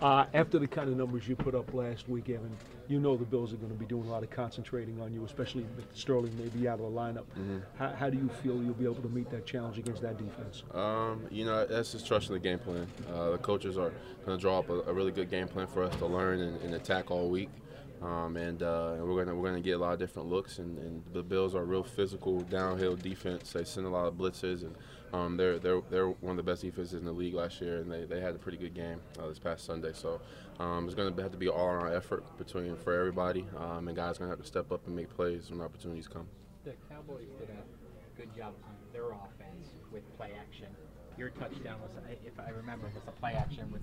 Uh, after the kind of numbers you put up last week, Evan, you know the Bills are going to be doing a lot of concentrating on you, especially with Sterling maybe out of the lineup. Mm-hmm. How, how do you feel you'll be able to meet that challenge against that defense? Um, you know, that's just trusting the game plan. Uh, the coaches are going to draw up a, a, really good game plan for us to learn and, and attack all week. Um, and, uh, and, we're gonna we're gonna get a lot of different looks. And, and, the Bills are real physical downhill defense. They send a lot of blitzes, and um, they're they're they're one of the best defenses in the league last year, and they, they had a pretty good game uh, this past Sunday. So um, it's gonna have to be all our effort between for everybody, um, and guys gonna have to step up and make plays when opportunities come. The Cowboys did a good job on their offense with play action your touchdown was, if I remember, was a play action with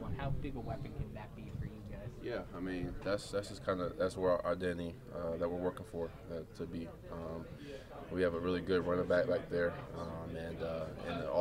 one. How big a weapon can that be for you guys? Yeah, I mean that's that's just kind of that's where our identity uh, that we're working for uh, to be. Um, we have a really good running back back there, um, and uh,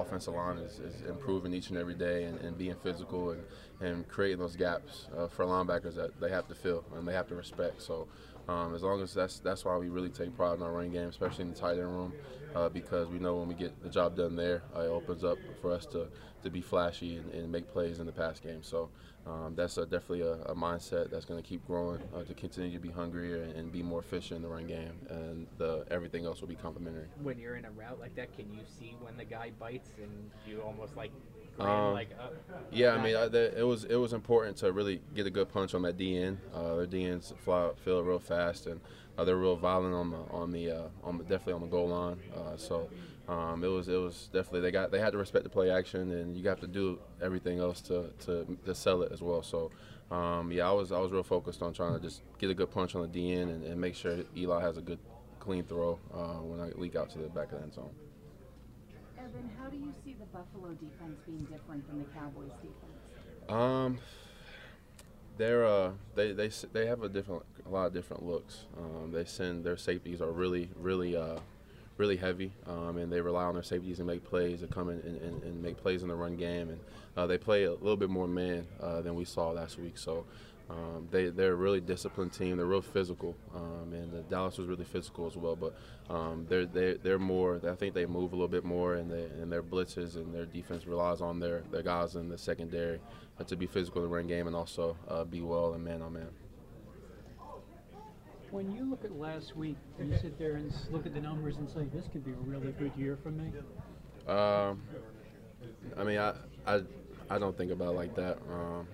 offensive line is, is, improving each and every day, and, and being physical and, and creating those gaps uh, for linebackers that they have to fill and they have to respect. So um, as long as that's that's why we really take pride in our running game, especially in the tight end room, uh, because we know when we get the job done there, uh, it opens up for us to, to be flashy and, and make plays in the pass game. So um, that's a, definitely a, a, mindset that's going to keep growing uh, to continue to be hungrier and, and, be more efficient in the run game, and the, everything else will be complementary. When you're in a route like that, can you see when the guy bites and you almost like um, like uh, yeah, I mean, I, the, it was it was important to really get a good punch on that DN. Uh, their DNs fly feel real fast, and uh, they're real violent on the on the uh, on the, definitely on the goal line. Uh, so um, it was it was definitely they got they had to respect the play action, and you have to do everything else to to, to sell it as well. So. Um, yeah, I was I was real focused on trying to just get a good punch on the DN and, and make sure Eli has a good clean throw uh, when I leak out to the back of the end zone. How do you see the Buffalo defense being different than the Cowboys defense? Um, they're uh, they they they have a different a lot of different looks. Um, they send their safeties are really really uh, really heavy, um, and they rely on their safeties to make plays to come in and, and, and make plays in the run game, and uh, they play a little bit more man uh, than we saw last week. So um, they they're a really disciplined team. They're real physical, um, and the Dallas was really physical as well. But um, they're they they're more. I think they move a little bit more, and they and their blitzes and their defense relies on their their guys in the secondary uh, to be physical in the run game and also uh, be well and man on man. When you look at last week, you sit there and look at the numbers and say, "This could be a really good year for me." Um, I mean, I I I don't think about it like that. Um,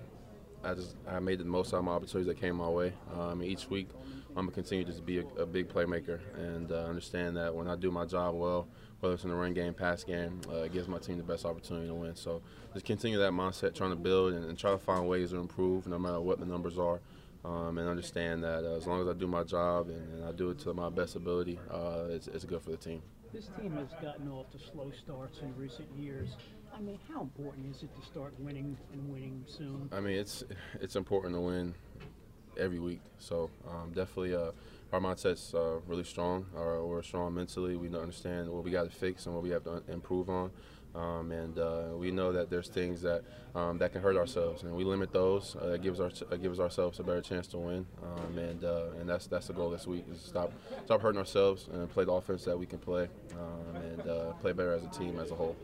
I just I made the most out of my opportunities that came my way. Um, each week, I'm gonna continue to be a, a big playmaker and uh, understand that when I do my job well, whether it's in the run game, pass game, uh, it gives my team the best opportunity to win. So just continue that mindset, trying to build and, and try to find ways to improve, no matter what the numbers are. Um, and understand that uh, as long as I do my job and, and I do it to my best ability, uh, it's, it's good for the team. This team has gotten off to slow starts in recent years. I mean, how important is it to start winning and winning soon? I mean, it's it's important to win every week. So um, definitely, uh, our mindset's uh, really strong. Our, we're strong mentally. We understand what we got to fix and what we have to improve on. Um, and uh, we know that there's things that um, that can hurt ourselves, and we limit those. Uh, that gives our uh, gives ourselves a better chance to win, um, and uh, and that's that's the goal this week is stop stop hurting ourselves and play the offense that we can play, um, and uh, play better as a team as a whole.